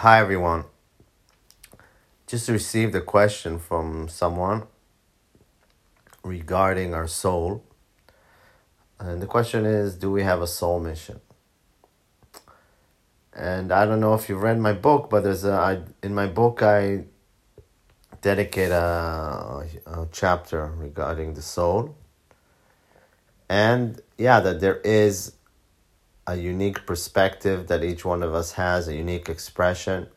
Hi, everyone. Just received a question from someone regarding our soul. And the question is Do we have a soul mission? And I don't know if you've read my book, but there's a, I, in my book, I dedicate a, a chapter regarding the soul. And yeah, that there is a unique perspective that each one of us has, a unique expression.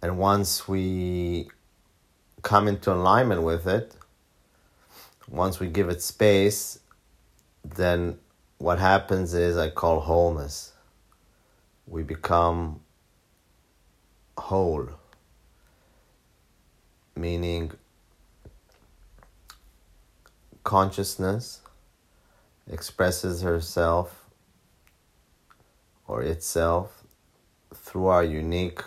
And once we come into alignment with it, once we give it space, then what happens is I call wholeness. We become whole, meaning consciousness expresses herself or itself through our unique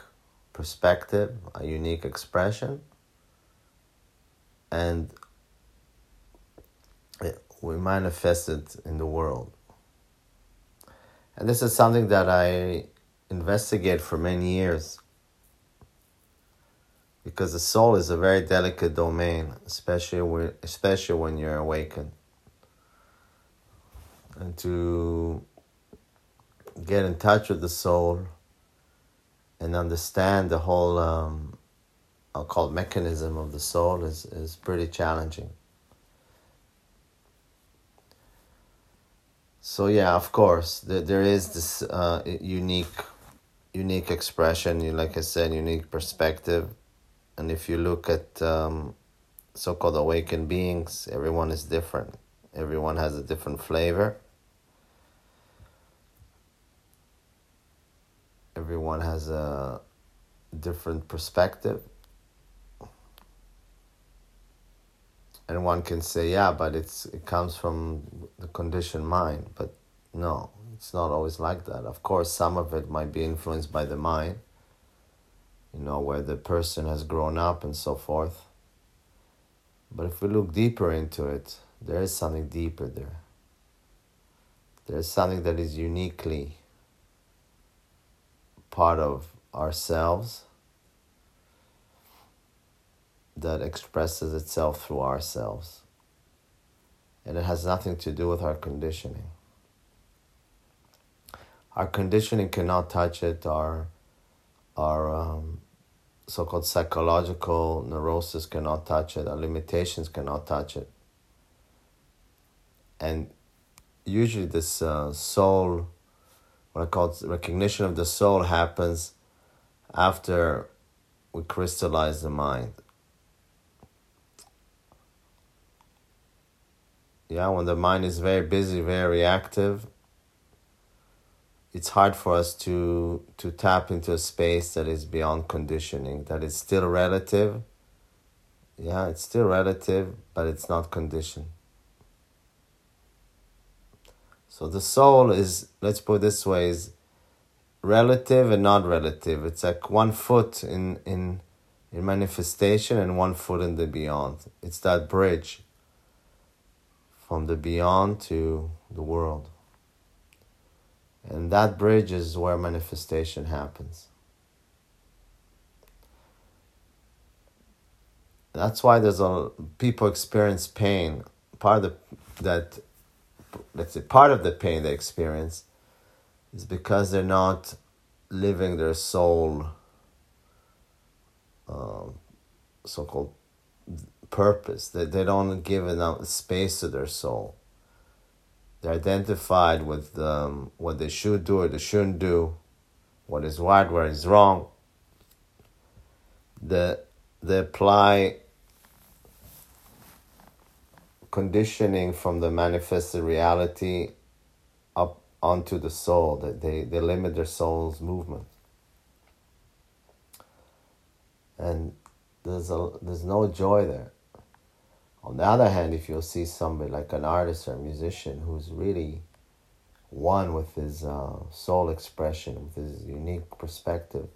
perspective, a unique expression, and we manifest it in the world. And this is something that I investigate for many years because the soul is a very delicate domain, especially when, especially when you're awakened and to get in touch with the soul and understand the whole um, I'll call it mechanism of the soul is, is pretty challenging. So yeah, of course, there, there is this uh, unique unique expression, like I said, unique perspective. And if you look at um, so-called awakened beings, everyone is different. Everyone has a different flavor. Everyone has a different perspective. And one can say, yeah, but it's it comes from the conditioned mind. But no, it's not always like that. Of course, some of it might be influenced by the mind, you know, where the person has grown up and so forth. But if we look deeper into it, there is something deeper there. There's something that is uniquely part of ourselves that expresses itself through ourselves. And it has nothing to do with our conditioning. Our conditioning cannot touch it, our, our um, so called psychological neurosis cannot touch it, our limitations cannot touch it. And usually, this uh, soul what I call recognition of the soul happens after we crystallize the mind. Yeah, when the mind is very busy, very active, it's hard for us to to tap into a space that is beyond conditioning, that is still relative. Yeah, it's still relative, but it's not conditioned. So the soul is, let's put it this way, is relative and not relative. It's like one foot in, in, in manifestation and one foot in the beyond. It's that bridge from the beyond to the world. And that bridge is where manifestation happens. That's why there's a people experience pain. Part of the, that let's say part of the pain they experience is because they're not living their soul um, so-called purpose. They, they don't give enough space to their soul. They're identified with um, what they should do or they shouldn't do what is right what is wrong. The, they apply conditioning from the manifested reality up onto the soul that they, they limit their soul's movement. And there's a there's no joy there. On the other hand if you'll see somebody like an artist or a musician who's really one with his uh, soul expression with his unique perspective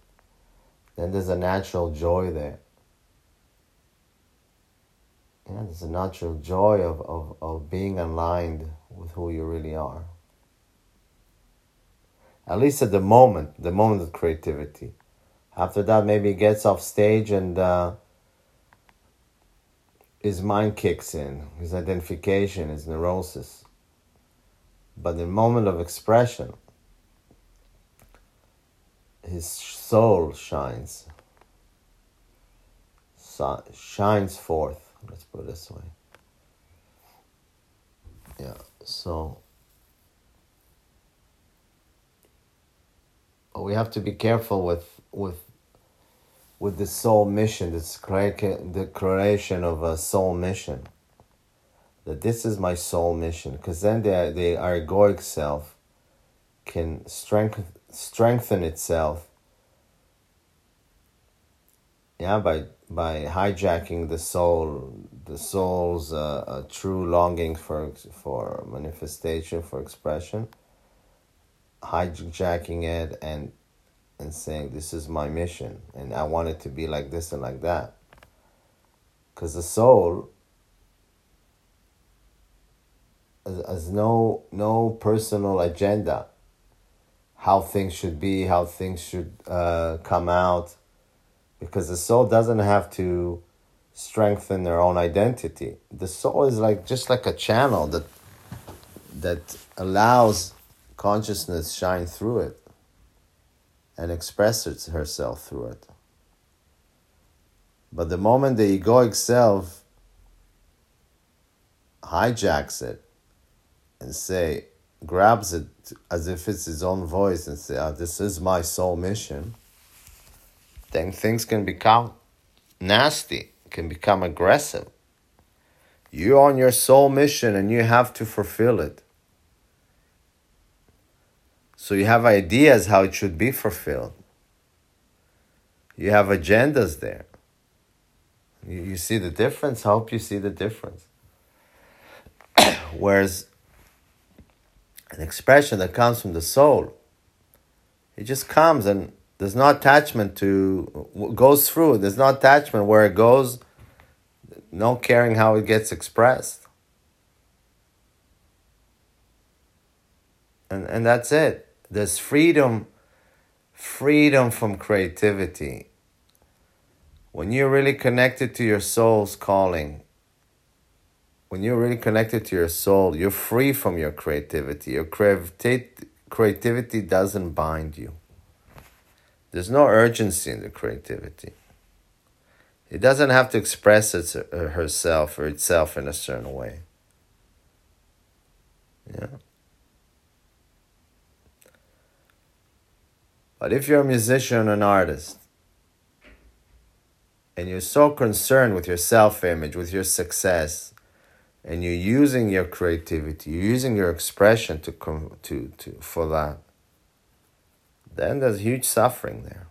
then there's a natural joy there yeah, there's a natural joy of, of, of being aligned with who you really are. At least at the moment, the moment of creativity. After that, maybe gets off stage and uh, his mind kicks in, his identification, his neurosis. But the moment of expression, his soul shines, shines forth. Let's put it this way. Yeah, so we have to be careful with with with the soul mission, this the creation of a soul mission. That this is my soul mission, because then the the egoic self can strengthen strengthen itself. Yeah, by by hijacking the soul, the soul's uh, true longing for for manifestation, for expression, hijacking it and and saying this is my mission and I want it to be like this and like that. Because the soul has, has no no personal agenda. How things should be, how things should uh, come out, because the soul doesn't have to strengthen their own identity. The soul is like just like a channel that that allows consciousness shine through it and express herself through it. But the moment the egoic self hijacks it and say, grabs it as if it's his own voice and say, oh, this is my soul mission, then things can become nasty, can become aggressive. You're on your soul mission and you have to fulfill it. So you have ideas how it should be fulfilled. You have agendas there. You, you see the difference? I hope you see the difference. Whereas an expression that comes from the soul, it just comes and there's no attachment to, goes through, there's no attachment where it goes, no caring how it gets expressed. And, and that's it. There's freedom, freedom from creativity. When you're really connected to your soul's calling, when you're really connected to your soul, you're free from your creativity. Your creativity doesn't bind you. There's no urgency in the creativity. It doesn't have to express its, uh, herself or itself in a certain way. Yeah. But if you're a musician, an artist, and you're so concerned with your self image, with your success, and you're using your creativity, you're using your expression to, com- to, to, for that, then there's huge suffering there.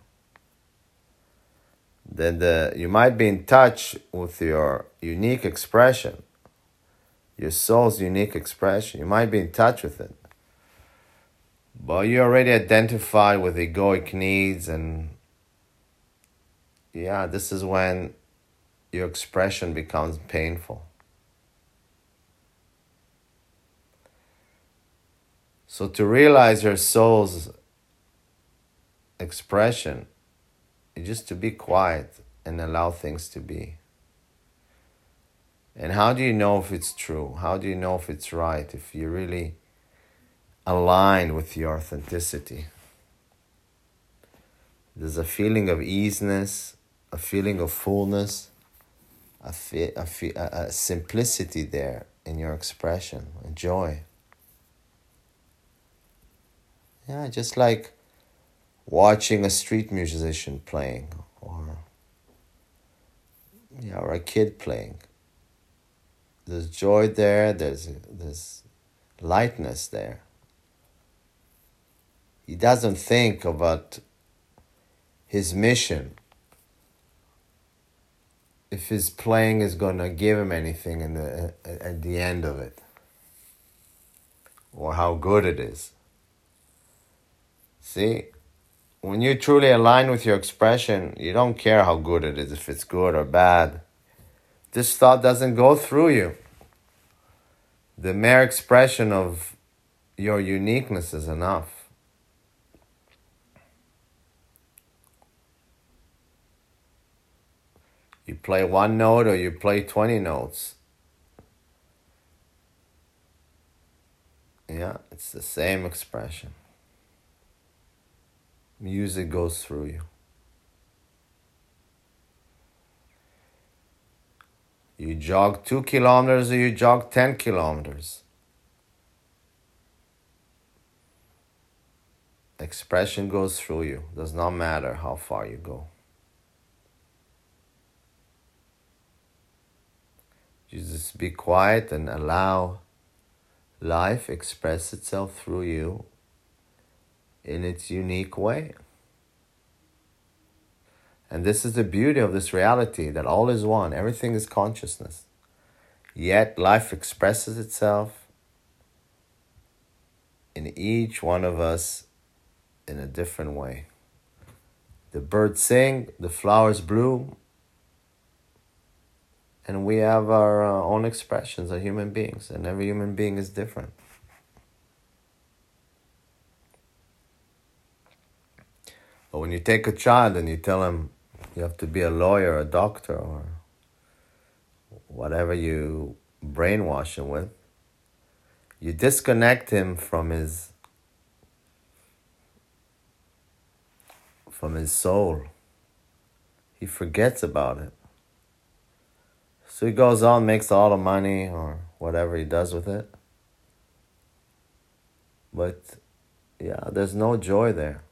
Then the, you might be in touch with your unique expression, your soul's unique expression. You might be in touch with it. But you already identified with egoic needs, and yeah, this is when your expression becomes painful. So, to realize your soul's expression just to be quiet and allow things to be. And how do you know if it's true? How do you know if it's right? If you really aligned with your authenticity. There's a feeling of easiness, a feeling of fullness, a, fe- a, a, a simplicity there in your expression, a joy. Yeah, just like watching a street musician playing or yeah, or a kid playing. There's joy there, there's there's lightness there he doesn't think about his mission. If his playing is going to give him anything in the, at the end of it, or how good it is. See, when you truly align with your expression, you don't care how good it is, if it's good or bad. This thought doesn't go through you. The mere expression of your uniqueness is enough. You play one note or you play 20 notes. Yeah, it's the same expression. Music goes through you. You jog two kilometers or you jog 10 kilometers. Expression goes through you. Does not matter how far you go. You just be quiet and allow life express itself through you in its unique way. And this is the beauty of this reality that all is one, everything is consciousness. Yet life expresses itself in each one of us in a different way. The birds sing, the flowers bloom, and we have our uh, own expressions as human beings, and every human being is different. But when you take a child and you tell him you have to be a lawyer, a doctor, or whatever you brainwash him with, you disconnect him from his from his soul. He forgets about it. So he goes on, makes a lot of money or whatever he does with it. But yeah, there's no joy there.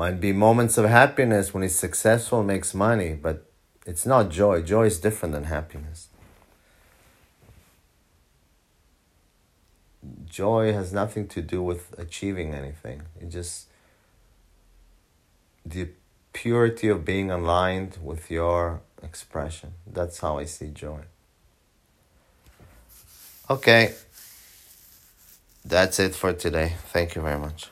Might be moments of happiness when he's successful, makes money, but it's not joy. Joy is different than happiness. Joy has nothing to do with achieving anything. It just the purity of being aligned with your expression. That's how I see joy. Okay. That's it for today. Thank you very much.